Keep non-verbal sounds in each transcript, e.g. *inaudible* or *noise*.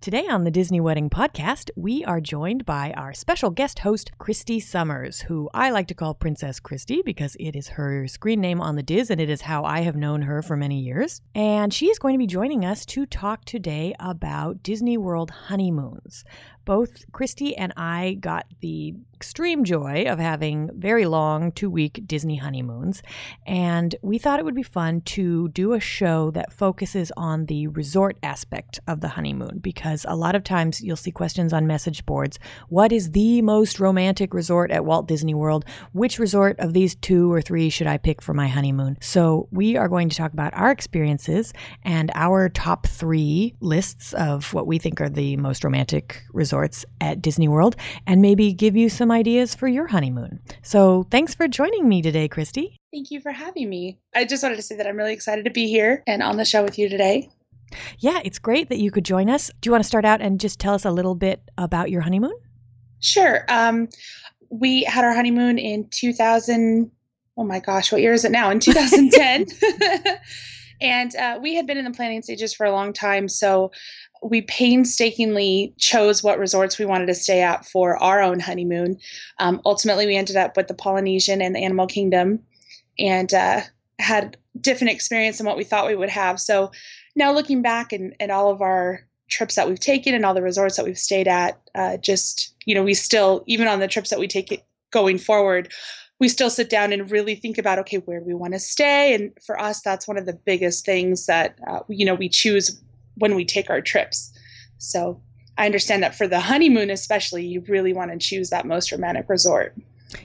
Today on the Disney Wedding Podcast, we are joined by our special guest host, Christy Summers, who I like to call Princess Christy because it is her screen name on the DIS and it is how I have known her for many years. And she is going to be joining us to talk today about Disney World honeymoons. Both Christy and I got the extreme joy of having very long two week Disney honeymoons. And we thought it would be fun to do a show that focuses on the resort aspect of the honeymoon because a lot of times you'll see questions on message boards What is the most romantic resort at Walt Disney World? Which resort of these two or three should I pick for my honeymoon? So we are going to talk about our experiences and our top three lists of what we think are the most romantic resorts at Disney World and maybe give you some some ideas for your honeymoon. So thanks for joining me today, Christy. Thank you for having me. I just wanted to say that I'm really excited to be here and on the show with you today. Yeah, it's great that you could join us. Do you want to start out and just tell us a little bit about your honeymoon? Sure. Um, we had our honeymoon in 2000. Oh my gosh, what year is it now? In 2010. *laughs* *laughs* and uh, we had been in the planning stages for a long time. So we painstakingly chose what resorts we wanted to stay at for our own honeymoon. Um, ultimately, we ended up with the Polynesian and the Animal Kingdom, and uh, had different experience than what we thought we would have. So now looking back and, and all of our trips that we've taken and all the resorts that we've stayed at, uh, just you know, we still even on the trips that we take it going forward, we still sit down and really think about okay, where do we want to stay? And for us, that's one of the biggest things that uh, you know we choose when we take our trips. So I understand that for the honeymoon, especially, you really want to choose that most romantic resort.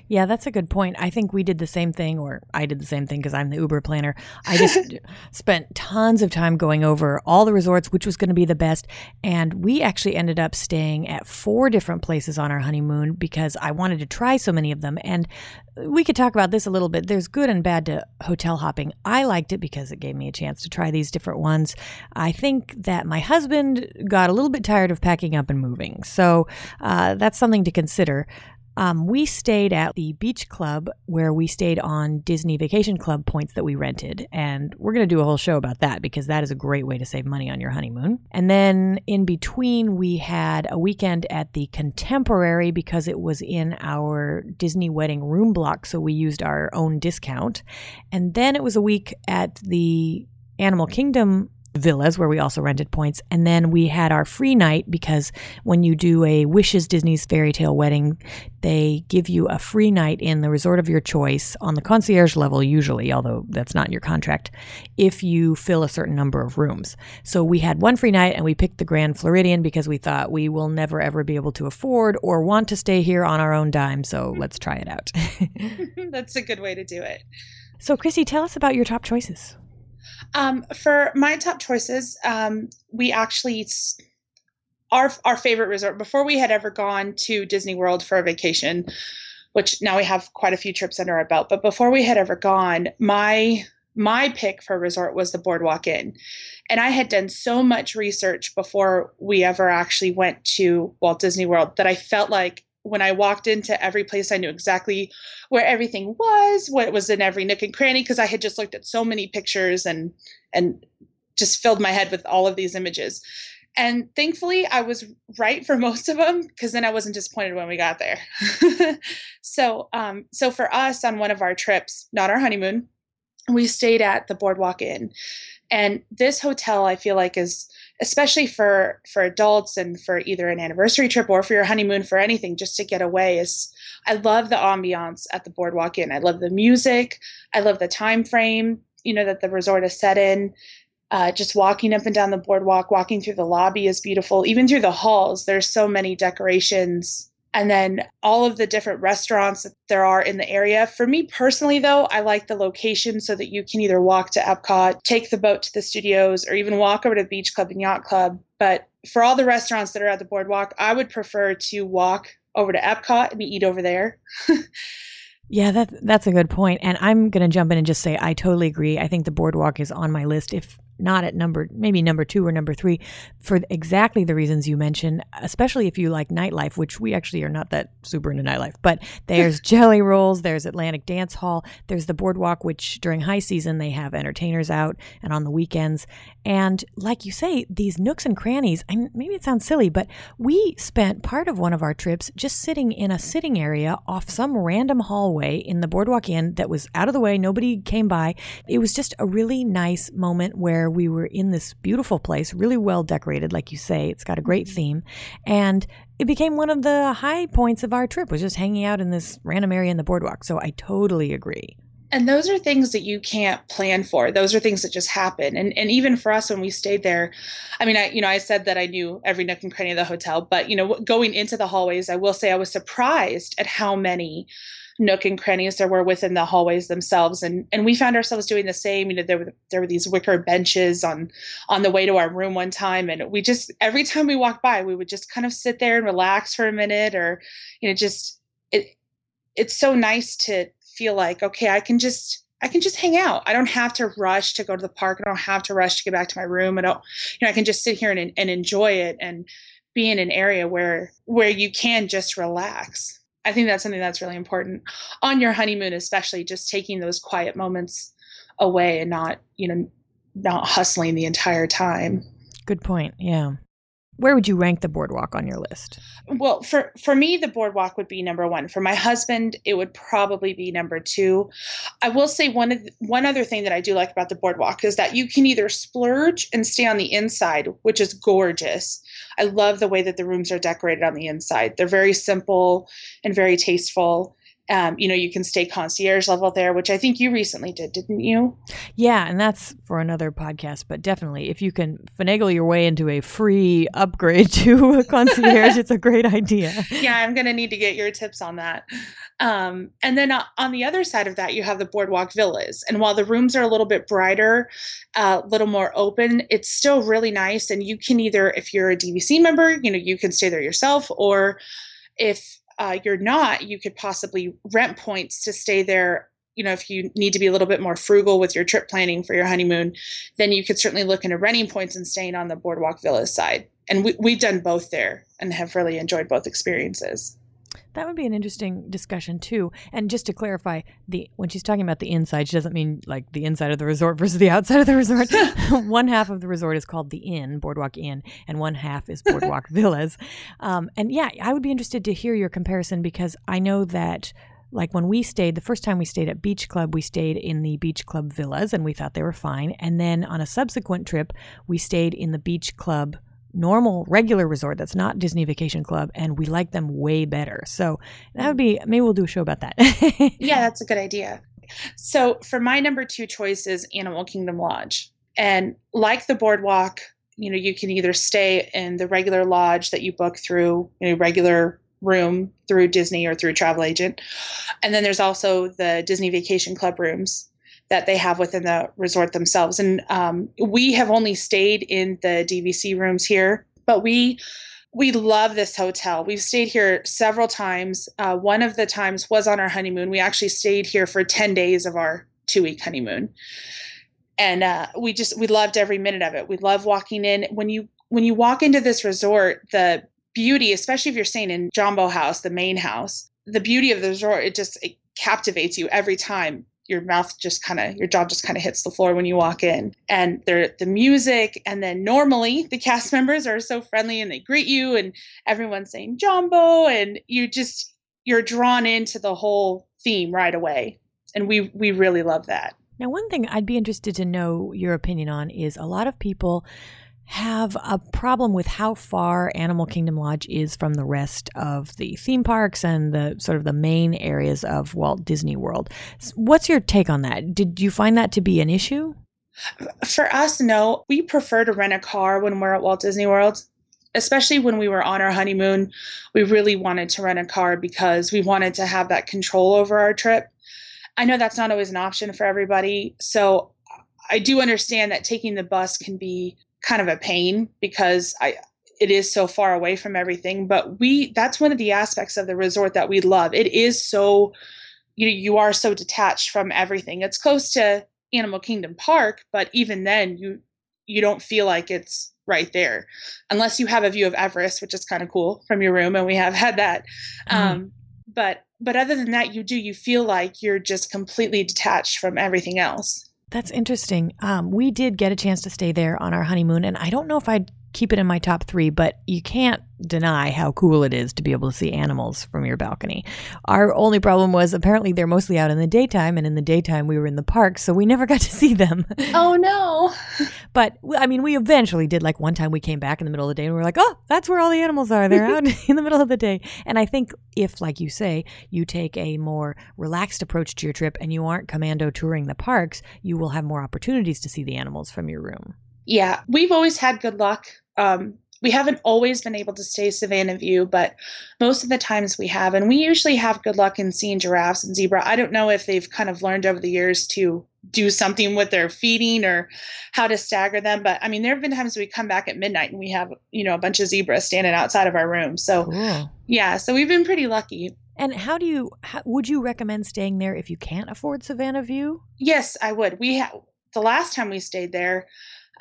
Yeah, that's a good point. I think we did the same thing, or I did the same thing because I'm the Uber planner. I just *laughs* spent tons of time going over all the resorts, which was going to be the best. And we actually ended up staying at four different places on our honeymoon because I wanted to try so many of them. And we could talk about this a little bit. There's good and bad to hotel hopping. I liked it because it gave me a chance to try these different ones. I think that my husband got a little bit tired of packing up and moving. So uh, that's something to consider. Um, we stayed at the beach club where we stayed on Disney Vacation Club points that we rented. And we're going to do a whole show about that because that is a great way to save money on your honeymoon. And then in between, we had a weekend at the Contemporary because it was in our Disney wedding room block. So we used our own discount. And then it was a week at the Animal Kingdom villas where we also rented points. And then we had our free night because when you do a Wishes Disney's Fairy Tale Wedding, they give you a free night in the resort of your choice on the concierge level, usually, although that's not in your contract, if you fill a certain number of rooms. So we had one free night and we picked the Grand Floridian because we thought we will never ever be able to afford or want to stay here on our own dime. So let's try it out. *laughs* *laughs* that's a good way to do it. So, Chrissy, tell us about your top choices. Um, for my top choices, um, we actually our our favorite resort before we had ever gone to Disney World for a vacation, which now we have quite a few trips under our belt. But before we had ever gone, my my pick for a resort was the Boardwalk Inn. And I had done so much research before we ever actually went to Walt Disney World that I felt like when I walked into every place, I knew exactly where everything was, what was in every nook and cranny, because I had just looked at so many pictures and and just filled my head with all of these images. And thankfully, I was right for *laughs* most of them because then I wasn't disappointed when we got there. *laughs* so, um, so for us on one of our trips, not our honeymoon, we stayed at the Boardwalk Inn, and this hotel I feel like is especially for for adults and for either an anniversary trip or for your honeymoon for anything just to get away is i love the ambiance at the boardwalk inn. I love the music. I love the time frame you know that the resort is set in. Uh, just walking up and down the boardwalk, walking through the lobby is beautiful. Even through the halls, there's so many decorations and then all of the different restaurants that there are in the area. For me personally, though, I like the location so that you can either walk to Epcot, take the boat to the studios, or even walk over to Beach Club and Yacht Club. But for all the restaurants that are at the boardwalk, I would prefer to walk over to Epcot and eat over there. *laughs* Yeah, that that's a good point. And I'm going to jump in and just say I totally agree. I think the boardwalk is on my list. If not at number maybe number two or number three for exactly the reasons you mentioned especially if you like nightlife which we actually are not that super into nightlife but there's *laughs* Jellyrolls there's atlantic dance hall there's the boardwalk which during high season they have entertainers out and on the weekends. And like you say these nooks and crannies and maybe it sounds silly but we spent part of one of our trips just sitting in a sitting area off some random hallway in the boardwalk inn that was out of the way. Nobody came by. It was just a really nice moment where where we were in this beautiful place, really well decorated, like you say. It's got a great mm-hmm. theme. And it became one of the high points of our trip was just hanging out in this random area in the boardwalk. So I totally agree. And those are things that you can't plan for. Those are things that just happen. And and even for us when we stayed there, I mean, I you know, I said that I knew every nook and cranny of the hotel, but you know, going into the hallways, I will say I was surprised at how many nook and crannies there were within the hallways themselves and and we found ourselves doing the same you know there were there were these wicker benches on on the way to our room one time and we just every time we walked by we would just kind of sit there and relax for a minute or you know just it it's so nice to feel like okay I can just I can just hang out. I don't have to rush to go to the park. I don't have to rush to get back to my room. I don't, you know, I can just sit here and, and enjoy it and be in an area where where you can just relax. I think that's something that's really important on your honeymoon, especially just taking those quiet moments away and not, you know, not hustling the entire time. Good point. Yeah. Where would you rank the boardwalk on your list? Well, for for me, the boardwalk would be number one. For my husband, it would probably be number two. I will say one of the, one other thing that I do like about the boardwalk is that you can either splurge and stay on the inside, which is gorgeous. I love the way that the rooms are decorated on the inside. They're very simple and very tasteful um, you know, you can stay concierge level there, which I think you recently did, didn't you? Yeah, and that's for another podcast. But definitely, if you can finagle your way into a free upgrade *laughs* to a concierge, it's a great idea. *laughs* Yeah, I'm going to need to get your tips on that. Um, and then uh, on the other side of that, you have the boardwalk villas. And while the rooms are a little bit brighter, a uh, little more open, it's still really nice. And you can either, if you're a DVC member, you know, you can stay there yourself, or if uh, you're not, you could possibly rent points to stay there. You know, if you need to be a little bit more frugal with your trip planning for your honeymoon, then you could certainly look into renting points and staying on the Boardwalk Villas side. And we, we've done both there and have really enjoyed both experiences. That would be an interesting discussion too. And just to clarify, the when she's talking about the inside, she doesn't mean like the inside of the resort versus the outside of the resort. *laughs* one half of the resort is called the Inn, Boardwalk Inn, and one half is Boardwalk *laughs* Villas. Um, and yeah, I would be interested to hear your comparison because I know that like when we stayed the first time we stayed at beach club we stayed in the beach club villas and we thought they were fine and then on a subsequent trip we stayed in the beach club normal regular resort that's not Disney Vacation Club and we like them way better. So that would be maybe we'll do a show about that. *laughs* yeah, that's a good idea. So for my number 2 choice is Animal Kingdom Lodge. And like the boardwalk, you know, you can either stay in the regular lodge that you book through, you know, regular room through Disney or through travel agent. And then there's also the Disney Vacation Club rooms that they have within the resort themselves. And um, we have only stayed in the DVC rooms here, but we we love this hotel. We've stayed here several times. Uh, one of the times was on our honeymoon. We actually stayed here for ten days of our two week honeymoon, and uh, we just we loved every minute of it. We love walking in when you when you walk into this resort. The beauty, especially if you're staying in Jambo House, the main house, the beauty of the resort it just it captivates you every time your mouth just kind of your jaw just kind of hits the floor when you walk in. And the music and then normally the cast members are so friendly and they greet you and everyone's saying jambo and you just you're drawn into the whole theme right away. And we we really love that. Now one thing i'd be interested to know your opinion on is a lot of people have a problem with how far Animal Kingdom Lodge is from the rest of the theme parks and the sort of the main areas of Walt Disney World. What's your take on that? Did you find that to be an issue? For us, no. We prefer to rent a car when we're at Walt Disney World especially when we were on our honeymoon, we really wanted to rent a car because we wanted to have that control over our trip. I know that's not always an option for everybody. So I do understand that taking the bus can be kind of a pain because I it is so far away from everything, but we that's one of the aspects of the resort that we love. It is so you know, you are so detached from everything. It's close to Animal Kingdom Park, but even then you you don't feel like it's right there unless you have a view of everest which is kind of cool from your room and we have had that mm. um, but but other than that you do you feel like you're just completely detached from everything else that's interesting um, we did get a chance to stay there on our honeymoon and i don't know if i'd keep it in my top three, but you can't deny how cool it is to be able to see animals from your balcony. Our only problem was apparently they're mostly out in the daytime, and in the daytime we were in the park, so we never *laughs* got to see them. Oh no! But I mean, we eventually did. Like one time we came back in the middle of the day and we were like, oh, that's where all the animals are. They're out *laughs* in the middle of the day. And I think if, like you say, you take a more relaxed approach to your trip and you aren't commando touring the parks, you will have more opportunities to see the animals from your room. Yeah, we've always had good luck um, we haven't always been able to stay Savannah View, but most of the times we have. And we usually have good luck in seeing giraffes and zebra. I don't know if they've kind of learned over the years to do something with their feeding or how to stagger them. But I mean, there have been times we come back at midnight and we have, you know, a bunch of zebras standing outside of our room. So, cool. yeah, so we've been pretty lucky. And how do you, how, would you recommend staying there if you can't afford Savannah View? Yes, I would. We have, the last time we stayed there,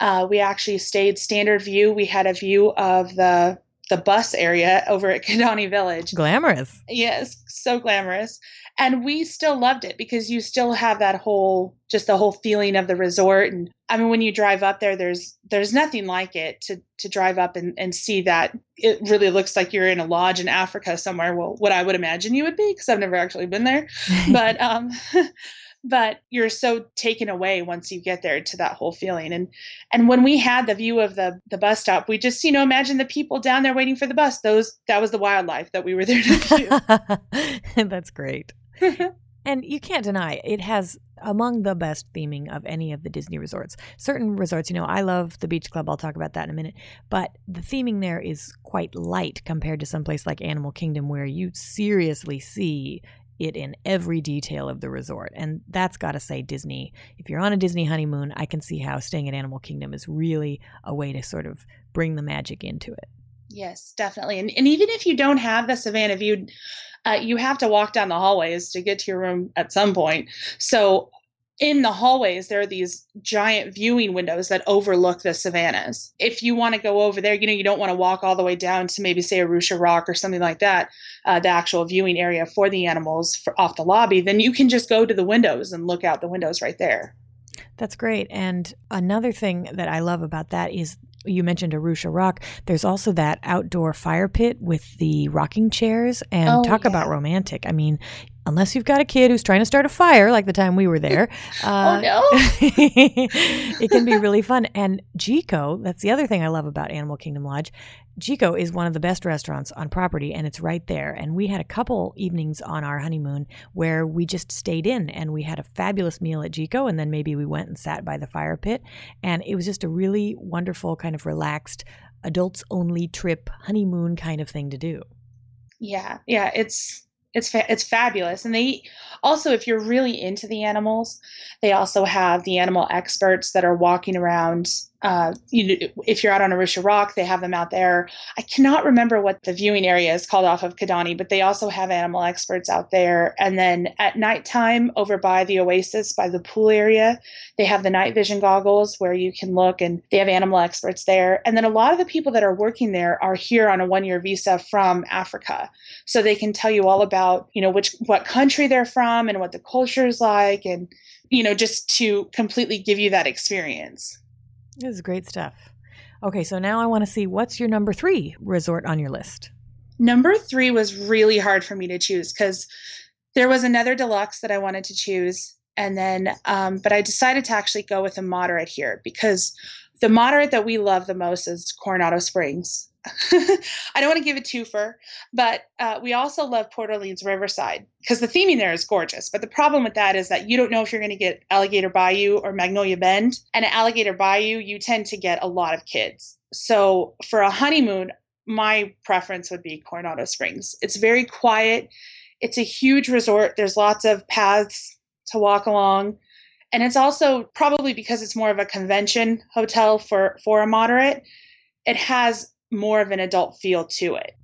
uh, we actually stayed standard view. We had a view of the the bus area over at *laughs* Kidani Village. Glamorous. Yes, so glamorous. And we still loved it because you still have that whole just the whole feeling of the resort. And I mean when you drive up there, there's there's nothing like it to to drive up and, and see that it really looks like you're in a lodge in Africa somewhere. Well, what I would imagine you would be, because I've never actually been there. *laughs* but um *laughs* but you're so taken away once you get there to that whole feeling and and when we had the view of the the bus stop we just you know imagine the people down there waiting for the bus those that was the wildlife that we were there to view *laughs* that's great *laughs* and you can't deny it has among the best theming of any of the Disney resorts. Certain resorts, you know, I love the Beach Club. I'll talk about that in a minute. But the theming there is quite light compared to some place like Animal Kingdom, where you seriously see it in every detail of the resort. And that's got to say Disney. If you're on a Disney honeymoon, I can see how staying at Animal Kingdom is really a way to sort of bring the magic into it. Yes, definitely. And, and even if you don't have the Savannah view, uh, you have to walk down the hallways to get to your room at some point. So in the hallways there are these giant viewing windows that overlook the savannas if you want to go over there you know you don't want to walk all the way down to maybe say arusha rock or something like that uh, the actual viewing area for the animals for, off the lobby then you can just go to the windows and look out the windows right there that's great and another thing that i love about that is you mentioned Arusha Rock. There's also that outdoor fire pit with the rocking chairs, and oh, talk yeah. about romantic. I mean, unless you've got a kid who's trying to start a fire, like the time we were there. *laughs* Oh, uh, oh no! *laughs* it can be really fun. And Jiko, that's the other thing I love about Animal Kingdom Lodge. Jiko is one of the best restaurants on property, and it's right there. And we had a couple evenings on our honeymoon where we just stayed in, and we had a fabulous meal at Jiko, and then maybe we went and sat by the fire pit, and it was just a really wonderful, kind of relaxed, adults only trip honeymoon kind of thing to do. Yeah, yeah, it's it's fa- it's fabulous. And they also if you're really into the animals they also have the animal experts that are walking around uh, you if you're out on Arusha Rock, they have them out there. I cannot remember what the viewing area is called off of Kidani, but they also have animal experts out there. And then at nighttime, over by the Oasis, by the pool area, they have the night vision goggles where you can look, and they have animal experts there. And then a lot of the people that are working there are here on a one-year visa from Africa, so they can tell you all about, you know, which what country they're from and what the culture is like, and you know, just to completely give you that experience. This is great stuff. Okay, so now I want to see what's your number three resort on your list. Number three was really hard for me to choose because there was another deluxe that I wanted to choose, and then, um, but I decided to actually go with a moderate here because the moderate that we love the most is Coronado Springs. *laughs* I don't want to give a twofer, but uh, we also love Port Orleans Riverside because the theming there is gorgeous. But the problem with that is that you don't know if you're going to get Alligator Bayou or Magnolia Bend. And at Alligator Bayou, you tend to get a lot of kids. So for a honeymoon, my preference would be Coronado Springs. It's very quiet. It's a huge resort. There's lots of paths to walk along. And it's also probably because it's more of a convention hotel for for a moderate, it has more of an adult feel to it.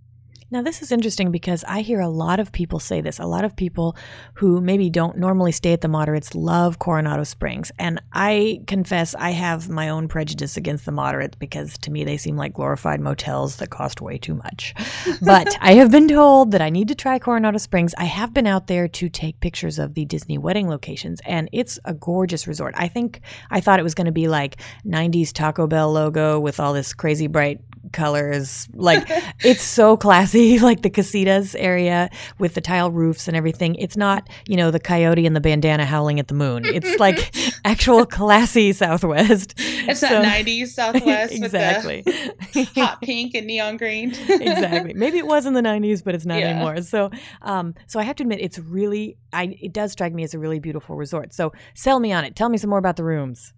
Now, this is interesting because I hear a lot of people say this. A lot of people who maybe don't normally stay at the moderates love Coronado Springs. And I confess I have my own prejudice against the moderates because to me they seem like glorified motels that cost way too much. *laughs* But I have been told that I need to try Coronado Springs. I have been out there to take pictures of the Disney wedding locations, and it's a gorgeous resort. I think I thought it was going to be like 90s Taco Bell logo with all this crazy bright colors. Like *laughs* it's so classy, *laughs* like the casitas area with the tile roofs and everything. It's not, you know, the coyote and the bandana howling at the moon. It's *laughs* like actual classy Southwest. It's so, not 90s Southwest exactly. with the hot pink and neon green. exactly. Maybe it was in the 90s, but it's not yeah. anymore. So, um, so I have to admit, it's really, I, it does strike me as a really beautiful resort. So sell me on it. Tell me some more about the rooms.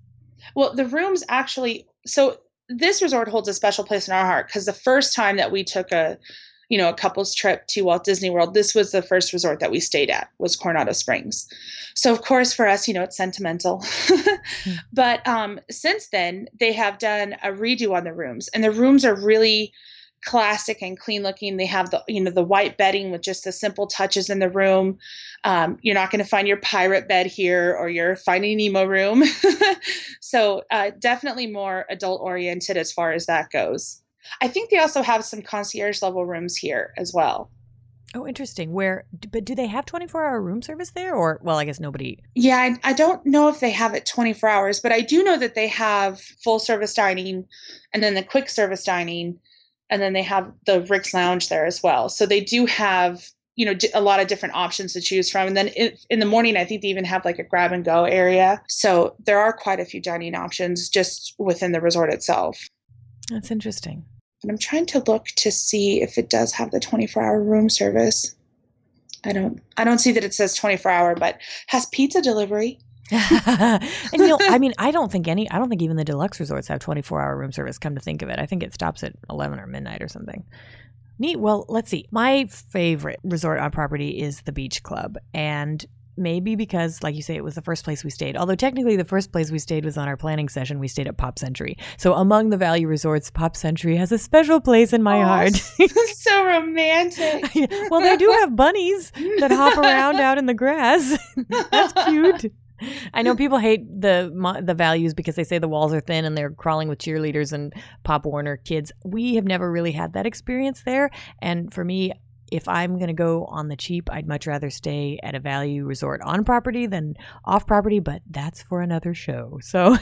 Well, the rooms actually, so this resort holds a special place in our heart because the first time that we took a you know a couples trip to Walt Disney World this was the first resort that we stayed at was Coronado Springs so of course for us you know it's sentimental mm-hmm. *laughs* but um, since then they have done a redo on the rooms and the rooms are really classic and clean looking. They have the you know the white bedding with just the simple touches in the room. Um, you're not going to find your pirate bed here or your Finding Nemo room. *laughs* so uh, definitely more adult oriented as far as that goes. I think they also have some concierge level rooms here as well. Oh, interesting. Where, but do they have 24 hour room service there? Or, well, I guess nobody. Yeah, I, I, don't know if they have it 24 hours, but I do know that they have full service dining and then the quick service dining and then they have the Rix Lounge there as well. So they do have you know a lot of different options to choose from. And then in, in, the morning i think they even have like a grab and go area. So there are quite a few dining options just within the resort itself. That's interesting. And i'm trying to look to see if it does have the 24 hour room service. I don't i don't see that it says 24 hour but has pizza delivery *laughs* and you know, I mean, I don't think any, I don't think even the deluxe resorts have 24 hour room service. Come to think of it, I think it stops at 11 or midnight or something. Neat. Well, let's see. My favorite resort on property is the Beach Club, and maybe because, like you say, it was the first place we stayed. Although technically, the first place we stayed was on our planning session. We stayed at Pop Century. So among the value resorts, Pop Century has a special place in my oh, heart. *laughs* so romantic. *laughs* well, they do have bunnies that hop around out in the grass. That's cute. *laughs* I know people hate the the values because they say the walls are thin and they're crawling with cheerleaders and Pop Warner kids. We have never really had that experience there, and for me, if I'm going to go on the cheap, I'd much rather stay at a value resort on property than off property, but that's for another show. *laughs* So,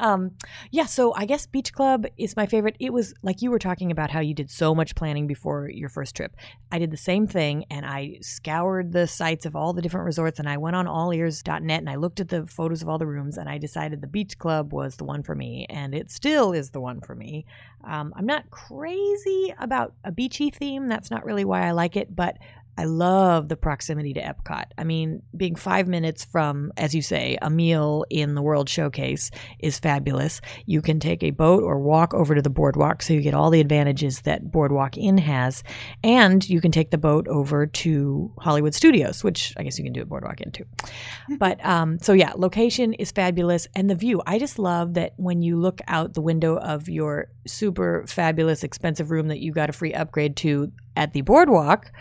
um, yeah, so I guess Beach Club is my favorite. It was like you were talking about how you did so much planning before your first trip. I did the same thing and I scoured the sites of all the different resorts and I went on allears.net and I looked at the photos of all the rooms and I decided the Beach Club was the one for me and it still is the one for me. Um, I'm not crazy about a beachy theme. That's not really why I like it, but I love the proximity to Epcot. I mean, being five minutes from, as you say, a meal in the World Showcase is fabulous. You can take a boat or walk over to the boardwalk, so you get all the advantages that Boardwalk Inn has. And you can take the boat over to Hollywood Studios, which I guess you can do at Boardwalk Inn too. *laughs* But um, so, yeah, location is fabulous. And the view, I just love that when you look out the window of your super fabulous, expensive room that you got a free upgrade to at the boardwalk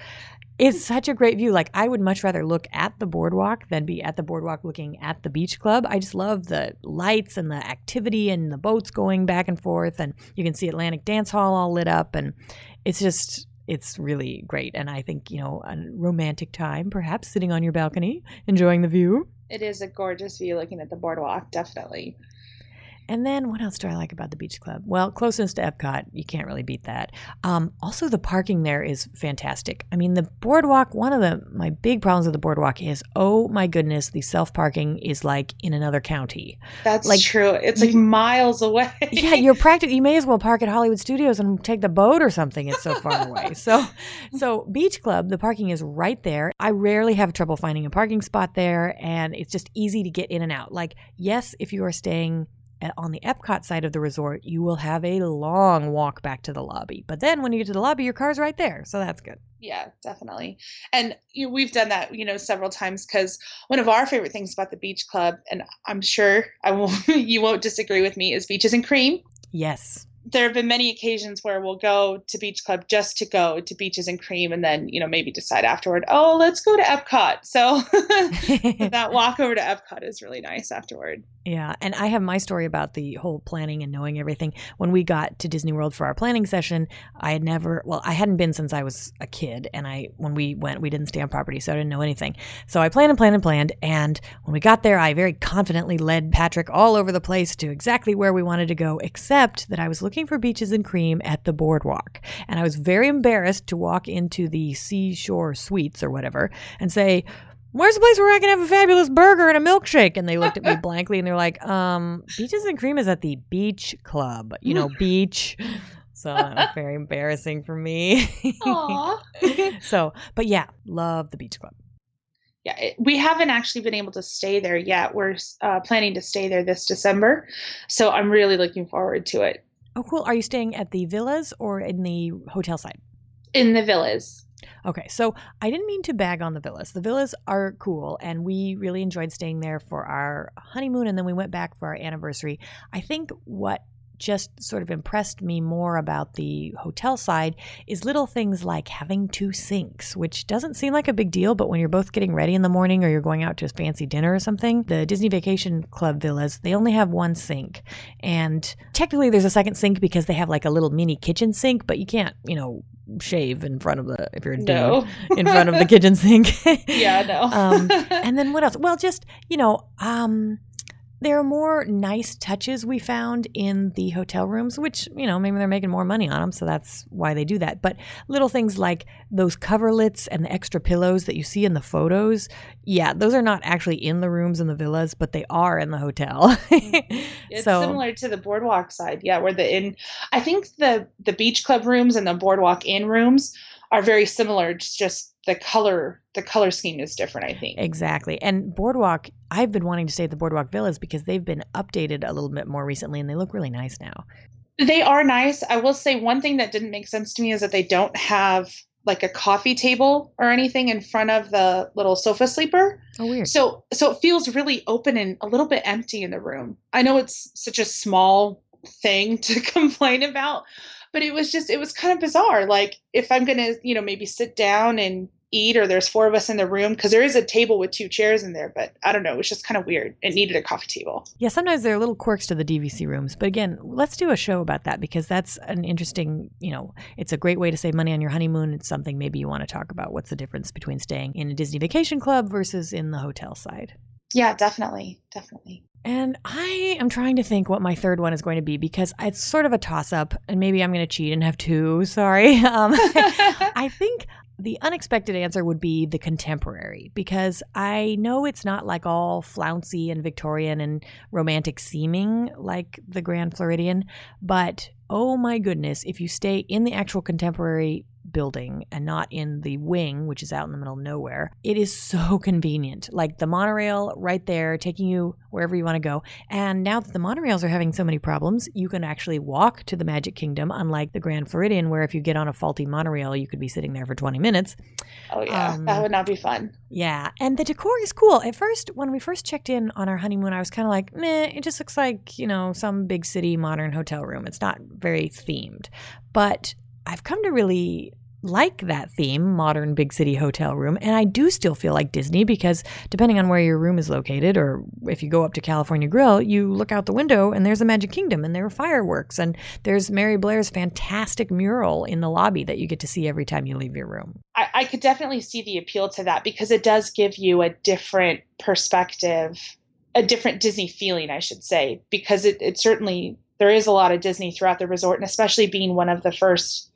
it's such a great view. Like I would much rather look at the boardwalk than be at the boardwalk looking at the beach club. I just love the lights and the activity and the boats going back and forth and you can see Atlantic Dance Hall all lit up and it's just it's really great and I think, you know, a romantic time perhaps sitting on your balcony enjoying the view. It is a gorgeous view looking at the boardwalk, definitely. And then what else do I like about the beach club? Well, closeness to Epcot, you can't really beat that. Um, also, the parking there is fantastic. I mean, the boardwalk. One of the my big problems with the boardwalk is, oh my goodness, the self parking is like in another county. That's Like, true. It's like miles away. *laughs* Yeah, you're practically. You may as well park at Hollywood Studios and take the boat or something. It's so far away. *laughs* So, so Beach Club, the parking is right there. I rarely have trouble finding a parking spot there, and it's just easy to get in and out. Like, yes, if you are staying on the Epcot side of the resort, you will have a long walk back to the lobby. But then when you get to the lobby, your car's right there, so that's good. Yeah, definitely. And you know, we've done that, you know, several times because one of our favorite things about the beach club, and I'm sure I will, *laughs* you won't disagree with me, is beaches and cream. Yes. There have been many occasions where we'll go to beach club just to go to beaches and cream, and then you know maybe decide afterward, oh, let's go to Epcot. So *laughs* that *laughs* walk over to Epcot is really nice afterward. Yeah, and I have my story about the whole planning and knowing everything. When we got to Disney World for our planning session, I had never, well, I hadn't been since I was a kid, and I when we went, we didn't stay on property, so I didn't know anything. So I planned and planned and planned, and when we got there, I very confidently led Patrick all over the place to exactly where we wanted to go, except that I was looking for beaches and cream at the boardwalk, and I was very embarrassed to walk into the Seashore Sweets or whatever and say. Where's the place where I can have a fabulous burger and a milkshake? And they looked at me *laughs* blankly and they're like, um, Beaches and Cream is at the beach club. You know, beach. So that was very embarrassing for me. Aw. *laughs* so, but yeah, love the beach club. yeah, it, we haven't actually been able to stay there yet. We're uh, planning to stay there this December, so I'm really looking forward to it. Oh, cool. Are you staying at the villas or in the hotel side? In the villas. Okay, so I didn't mean to bag on the villas. The villas are cool, and we really enjoyed staying there for our honeymoon, and then we went back for our anniversary. I think what just sort of impressed me more about the hotel side is little things like having two sinks, which doesn't seem like a big deal, but when you're both getting ready in the morning or you're going out to a fancy dinner or something, the Disney Vacation Club villas, they only have one sink. And technically there's a second sink because they have like a little mini kitchen sink, but you can't, you know, shave in front of the if you're a dude No. in front of the kitchen sink. *laughs* yeah, no. Um, *laughs* and then what else? Well, just you know, um, there are more nice touches we found in the hotel rooms, which you know maybe they're making more money on them, so that's why they do that. But little things like those coverlets and the extra pillows that you see in the photos, yeah, those are not actually in the rooms in the villas, but they are in the hotel. Mm-hmm. *laughs* It's so similar to the boardwalk side, yeah, where the in I think the the beach club rooms and the boardwalk in rooms are very similar. It's just the color the color scheme is different, I think. Exactly. And Boardwalk, I've been wanting to stay at the Boardwalk Villas because they've been updated a little bit more recently and they look really nice now. They are nice. I will say one thing that didn't make sense to me is that they don't have like a coffee table or anything in front of the little sofa sleeper. Oh, weird. So so it feels really open and a little bit empty in the room. I know it's such a small thing *laughs* to complain about, but it was just it was kind of bizarre. Like if I'm going to, you know, maybe sit down and eat or there's four of us in the room because there is a table with two chairs in there, but I don't know, it was just kind of weird. It needed a coffee table. Yeah, sometimes there are little quirks to the DVC rooms. But again, let's do a show about that because that's an interesting, you know, it's a great way to save money on your honeymoon. It's something maybe you want to talk about. What's the difference between staying in a Disney vacation club versus in the hotel side? Yeah, definitely. Definitely. And I am trying to think what my third one is going to be because it's sort of a toss up, and maybe I'm going to cheat and have two. Sorry. *laughs* Um, *laughs* I think the unexpected answer would be the contemporary because I know it's not like all flouncy and Victorian and romantic seeming like the Grand Floridian, but oh my goodness, if you stay in the actual contemporary building and not in the wing, which is out in the middle of nowhere, it is so *laughs* convenient. Like the monorail right there, taking you wherever you want to go. And now that the monorails are having so many problems, you can actually walk to the Magic Kingdom, unlike the Grand Floridian, where if you get on a faulty monorail, you could be sitting there for 20 minutes. Oh yeah, Um, that would not be fun. Yeah, and the decor is cool. At first, when we first checked in on our honeymoon, I was kind of like, meh, it just looks like, you know, some big city modern hotel room. It's not very themed. But I've come to really like that theme, modern big city hotel room. And I do still feel like Disney because depending on where your room is located, or if you go up to California Grill, you look out the window and there's a Magic Kingdom and there are fireworks and there's Mary Blair's fantastic mural in the lobby that you get to see every time you leave your room. I, I could definitely see the appeal to that because it does give you a different perspective a different Disney feeling, I should say, because it, it certainly there is a lot of Disney throughout the resort, and especially being one of the first,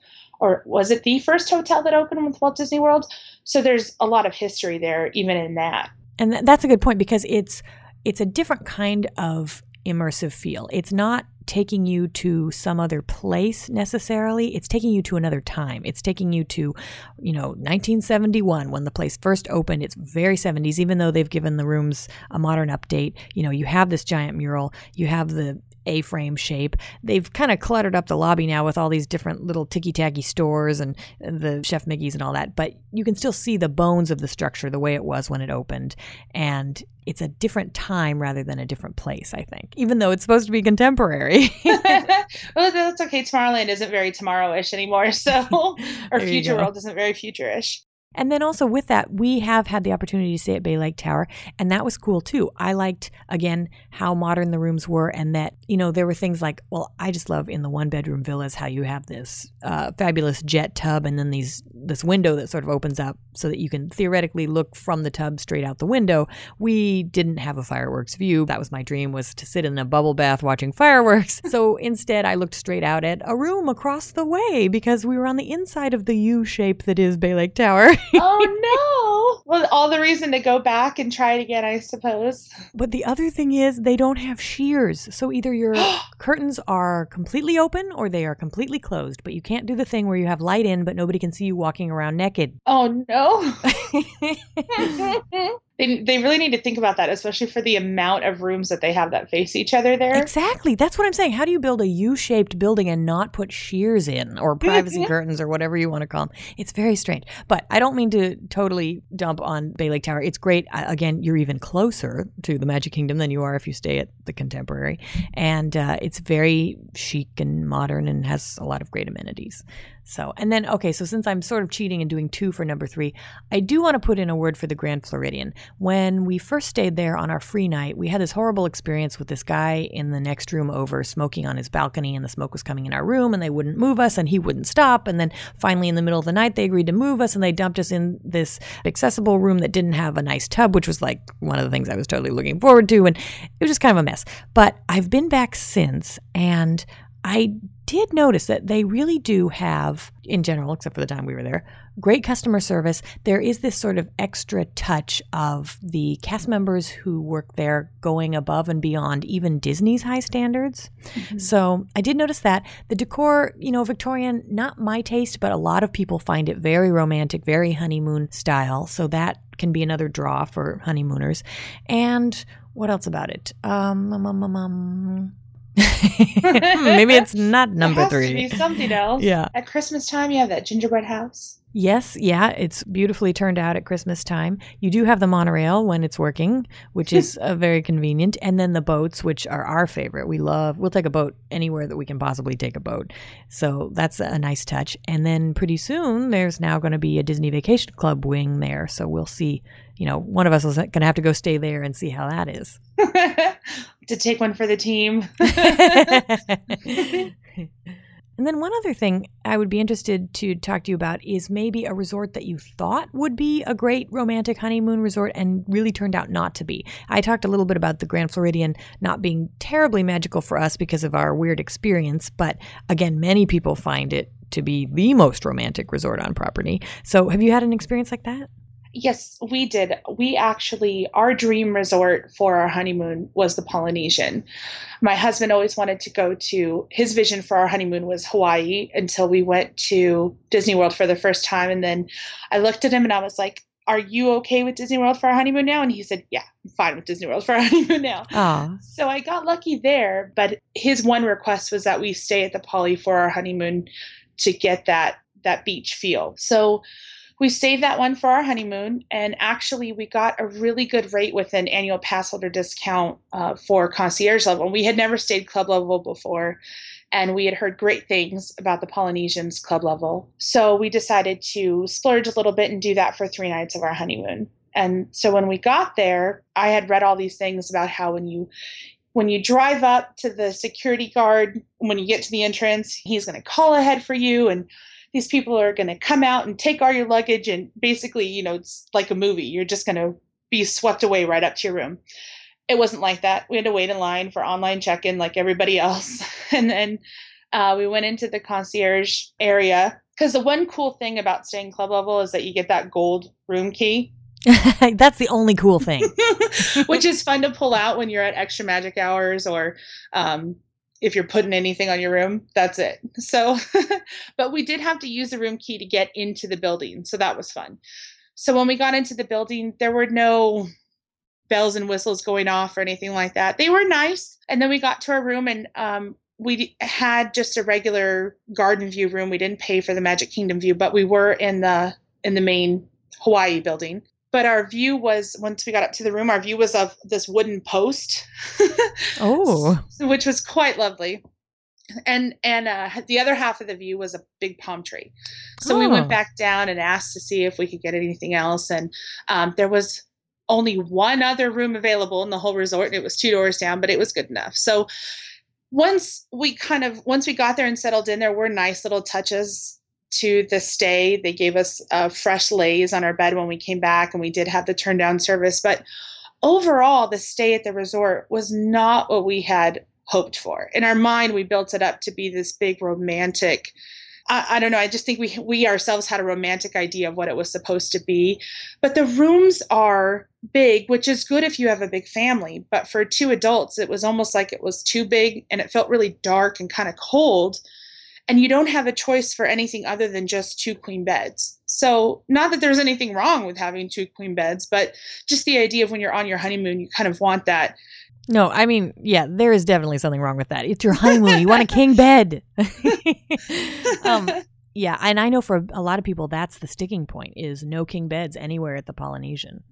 or was it the first hotel that opened with Walt Disney World? So there's a lot of history there, even in that. And th- that's a good point because it's it's a different kind of immersive feel. It's not taking you to some other place necessarily. It's taking you to another time. It's taking you to, you know, 1971 when the place first opened. It's very 70s, even though they've given the rooms a modern update. You know, you have this giant mural, you have the a frame shape. They've kind of cluttered up the lobby now with all these different little ticky tacky stores and the Chef Mickey's and all that, but you can still see the bones of the structure the way it was when it opened. And it's a different time rather than a different place, I think, even though it's supposed to be contemporary. *laughs* *laughs* well, that's okay. Tomorrowland isn't very tomorrow-ish anymore, so *laughs* or Future World isn't very future-ish. And then also with that, we have had the opportunity to stay at Bay Lake Tower, and that was cool too. I liked, again, how modern the rooms were, and that, you know, there were things like, well, I just love in the one bedroom villas how you have this uh, fabulous jet tub and then these this window that sort of opens up so that you can theoretically look from the tub straight out the window. We didn't have a fireworks view. That was my dream was to sit in a bubble bath watching *laughs* fireworks. so instead, I looked straight out at a room across the way because we were on the inside of the U shape that is Bay Lake Tower. *laughs* *laughs* oh no! Well, all the reason to go back and try it again, I suppose. But the other thing is, they don't have shears, So either your *gasps* curtains are completely open or they are completely closed. But you can't do the thing where you have light in, but nobody can see you walking around naked. Oh no! *laughs* *laughs* They, they really need to think about that, especially for the amount of rooms that they have that face each other there. Exactly. That's what I'm saying. How do you build a U shaped building and not put sheers in or *laughs* privacy curtains or whatever you want to call them? It's very strange. But I don't mean to totally dump on Bay Lake Tower. It's great. Again, you're even closer to the Magic Kingdom than you are if you stay at the Contemporary. And uh, it's very chic and modern and has a lot of great amenities. So, and then, okay, so since I'm sort of cheating and doing two for number three, I do want to put in a word for the Grand Floridian. When we first stayed there on our free night, we had this horrible experience with this guy in the next room over smoking on his balcony, and the smoke was coming in our room, and they wouldn't move us, and he wouldn't stop. And then finally, in the middle of the night, they agreed to move us, and they dumped us in this accessible room that didn't have a nice tub, which was like one of the things I was totally looking forward to. And it was just kind of a mess. But I've been back since, and I did notice that they really do have, in general, except for the time we were there, great customer service. There is this sort of extra touch of the cast members who work there going above and beyond even Disney's high standards. Mm-hmm. So I did notice that. The decor, you know, Victorian, not my taste, but a lot of people find it very romantic, very honeymoon style. So that can be another draw for honeymooners. And what else about it? Um, um, um, um, um Hmm, maybe it's not number it three. Be something else. Yeah. At Christmas time, you have that gingerbread house. Yes, yeah, it's beautifully turned out at Christmas time. You do have the monorail when it's working, which *laughs* is uh, very convenient, and then the boats, which are our favorite. We love. We'll take a boat anywhere that we can possibly take a boat, so that's a nice touch. And then pretty soon, there's now going to be a Disney Vacation Club wing there, so we'll see. You know, one of us is going to have to go stay there and see how that is. *laughs* to take one for the team. *laughs* And then one other thing I would be interested to talk to you about is maybe a resort that you thought would be a great romantic honeymoon resort and really turned out not to be. I talked a little bit about the Grand Floridian not being terribly magical for us because of our weird experience, but again, many people find it to be the most romantic resort on property. So, have you had an experience like that? Yes, we did. We actually, our dream resort for our honeymoon was the Polynesian. My husband always wanted to go to, his vision for our honeymoon was Hawaii until we went to Disney World for the first time. And then I looked at him and I was like, Are you okay with Disney World for our honeymoon now? And he said, Yeah, I'm fine with Disney World for our *laughs* honeymoon now. Aww. So I got lucky there. But his one request was that we stay at the Poly for our honeymoon to get that that beach feel. So we saved that one for our honeymoon and actually we got a really good rate with an annual pass holder discount uh, for concierge level. We had never stayed club level before and we had heard great things about the polynesians club level. So we decided to splurge a little bit and do that for three nights of our honeymoon. And so when we got there i had read all these things about how when you when you drive up to the security guard when you get to the entrance he's going to call ahead for you and these people are going to come out and take all your luggage and basically you know it's like a movie you're just going to be swept away right up to your room it wasn't like that. We had to wait in line for online check in like everybody else. *laughs* and then uh, we went into the concierge area because the one cool thing about staying club level is that you get that gold room key. *laughs* That's the only cool thing. *laughs* Which is fun to pull out when you're at extra magic hours or um, if you're putting anything on your room. That's it. So, *laughs* but we did have to use the room key to get into the building. So that was fun. So when we got into the building, there were no bells and whistles going off or anything like that. They were nice. And then we got to our room and um, we had just a regular garden view room. We didn't pay for the Magic Kingdom view, but we were in the in the main Hawaii building. But our view was once we got up to the room, our view was of this wooden post. *laughs* oh, which was quite lovely. And and uh, the other half of the view was a big palm tree. So oh. we went oh. back down and asked to see if we could get anything else, and um, there was only one other room available in the whole resort, and it was two doors down, but it was good enough. So once we kind of once we got there and settled in, there were nice little touches to the stay. They gave us uh, fresh leis on our bed when we came back, and we did have the turn down service. But overall, the stay at the resort was not what we had hoped for. In our mind, we built it up to be this big romantic I, I, don't know. I just think we we ourselves had a romantic idea of what it was supposed to be. But the rooms are big, which is good if you have a big family. But for two adults, it was almost like it was too big and it felt really dark and kind of cold. And you don't have a choice for anything other than just two queen beds. So, not that there's anything wrong with having two queen beds, but just the idea of when you're on your honeymoon, you kind of want that no, I mean, yeah, there is definitely something wrong with that. It's your honeymoon. you want a king bed. *laughs* um, yeah, and I know for a lot of people that's the sticking point is no king beds anywhere at the Polynesian.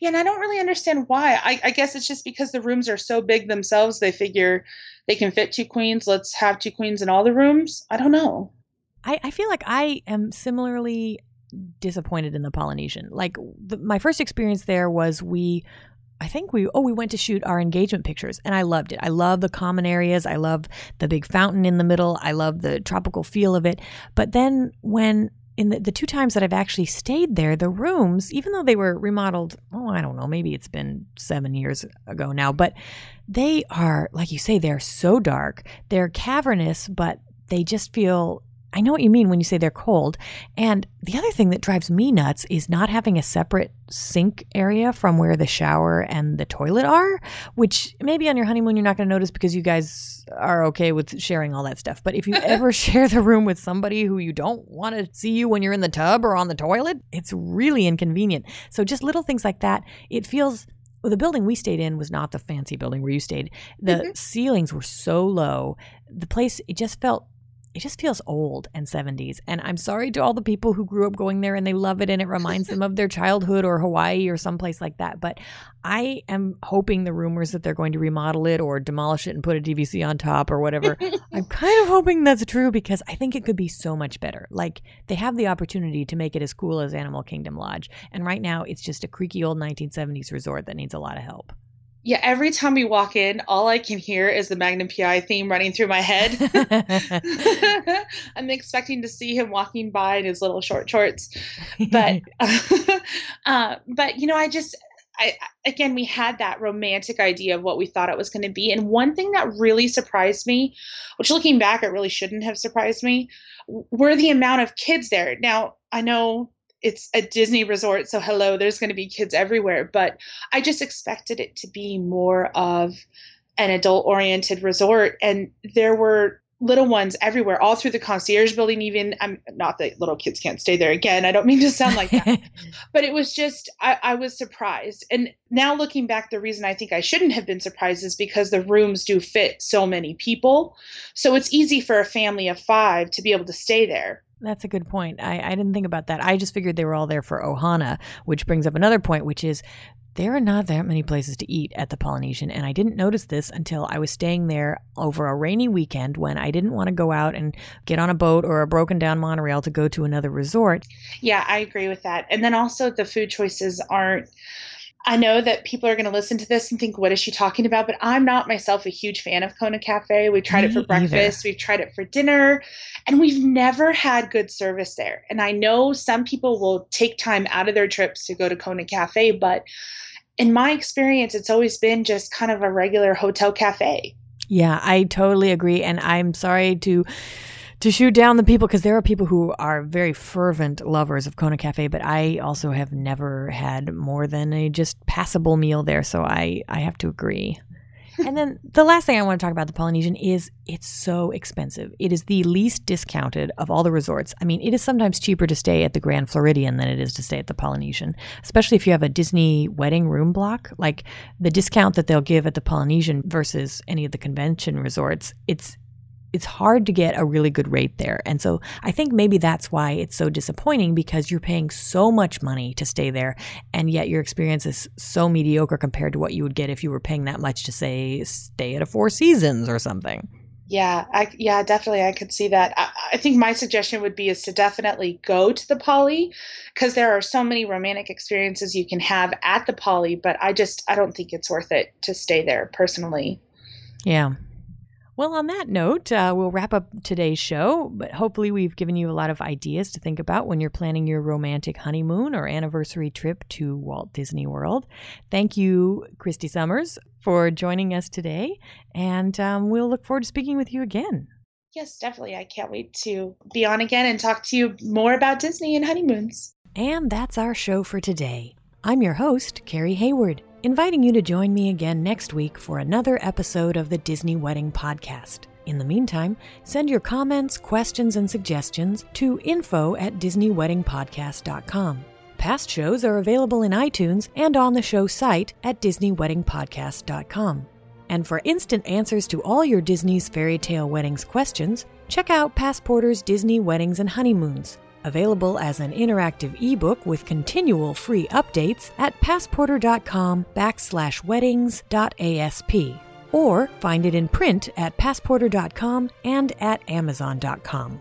Yeah, and I don't really understand why. I, I guess it's just because the rooms are so big themselves. They figure they can fit two queens. Let's have two queens in all the rooms. I don't know. I, I feel like I am similarly disappointed in the Polynesian. Like the, my first experience there was we I think we oh we went to shoot our engagement pictures and I loved it. I love the common areas. I love the big fountain in the middle. I love the tropical feel of it. But then when in the, the two times that I've actually stayed there, the rooms, even though they were remodeled, oh, I don't know, maybe it's been seven years ago now, but they are, like you say, they're so dark. They're cavernous, but they just feel I know what you mean when you say they're cold. And the other thing that drives me nuts is not having a separate sink area from where the shower and the toilet are, which maybe on your honeymoon you're not going to notice because you guys are okay with sharing all that stuff. But if you *laughs* ever share the room with somebody who you don't want to see you when you're in the tub or on the toilet, it's really inconvenient. So just little things like that, it feels well, the building we stayed in was not the fancy building where you stayed. The mm-hmm. ceilings were so low. The place, it just felt it just feels old and 70s. And I'm sorry to all the people who grew up going there and they love it and it reminds them of their childhood or Hawaii or someplace like that. But I am hoping the rumors that they're going to remodel it or demolish it and put a DVC on top or whatever. *laughs* I'm kind of hoping that's true because I think it could be so much better. Like they have the opportunity to make it as cool as Animal Kingdom Lodge. And right now it's just a creaky old 1970s resort that needs a lot of help yeah, every time we walk in, all I can hear is the Magnum PI theme running through my head. *laughs* *laughs* I'm expecting to see him walking by in his little short shorts, but *laughs* uh, but you know, I just I again we had that romantic idea of what we thought it was going to be, and one thing that really surprised me, which looking back it really shouldn't have surprised me, were the amount of kids there. Now I know it's a Disney resort, so hello, there's going to be kids everywhere. But I just expected it to be more of an adult oriented resort. And there were little ones everywhere, all through the concierge building, even. I'm not that little kids can't stay there again. I don't mean to sound like that. *laughs* but it was just, I, I was surprised. And now looking back, the reason I think I shouldn't have been surprised is because the rooms do fit so many people. So it's easy for a family of five to be able to stay there. That's a good point. I, I didn't think about that. I just figured they were all there for Ohana, which brings up another point, which is there are not that many places to eat at the Polynesian. And I didn't notice this until I was staying there over a rainy weekend when I didn't want to go out and get on a boat or a broken down monorail to go to another resort. Yeah, I agree with that. And then also the food choices aren't I know that people are going to listen to this and think, what is she talking about? But I'm not myself a huge fan of Kona Cafe. We've tried Me it for breakfast, either. we've tried it for dinner, and we've never had good service there. And I know some people will take time out of their trips to go to Kona Cafe, but in my experience, it's always been just kind of a regular hotel cafe. Yeah, I totally agree. And I'm sorry to to shoot down the people because there are people who are very fervent lovers of Kona Cafe, but I also have never had more than a just passable meal there, so I I have to agree. *laughs* and then the last thing I want to talk about the Polynesian is it's so expensive. It is the least discounted of all the resorts. I mean, it is sometimes cheaper to stay at the Grand Floridian than it is to stay at the Polynesian, especially if you have a Disney wedding room block. Like the discount that they'll give at the Polynesian versus any of the convention resorts, it's it's hard to get a really good rate there. And so I think maybe that's why it's so disappointing because you're paying so much money to stay there and yet your experience is so mediocre compared to what you would get if you were paying that much to say stay at a Four Seasons or something. Yeah, I yeah, definitely I could see that. I, I think my suggestion would be is to definitely go to the Poly because there are so many romantic experiences you can have at the Poly, but I just I don't think it's worth it to stay there personally. Yeah, well, on that note, uh, we'll wrap up today's show, but hopefully, we've given you a lot of ideas to think about when you're planning your romantic honeymoon or anniversary trip to Walt Disney World. Thank you, Christy Summers, for joining us today, and um, we'll look forward to speaking with you again. Yes, definitely. I can't wait to be on again and talk to you more about Disney and honeymoons. And that's our show for today. I'm your host, Carrie Hayward inviting you to join me again next week for another episode of the Disney Wedding Podcast. In the meantime, send your comments, questions, and suggestions to info at DisneyWeddingPodcast.com. Past shows are available in iTunes and on the show site at DisneyWeddingPodcast.com. And for instant answers to all your Disney's Fairy Tale Weddings questions, check out Passporter's Disney Weddings and Honeymoons Available as an interactive ebook with continual free updates at passporter.com backslash weddings.asp or find it in print at passporter.com and at amazon.com.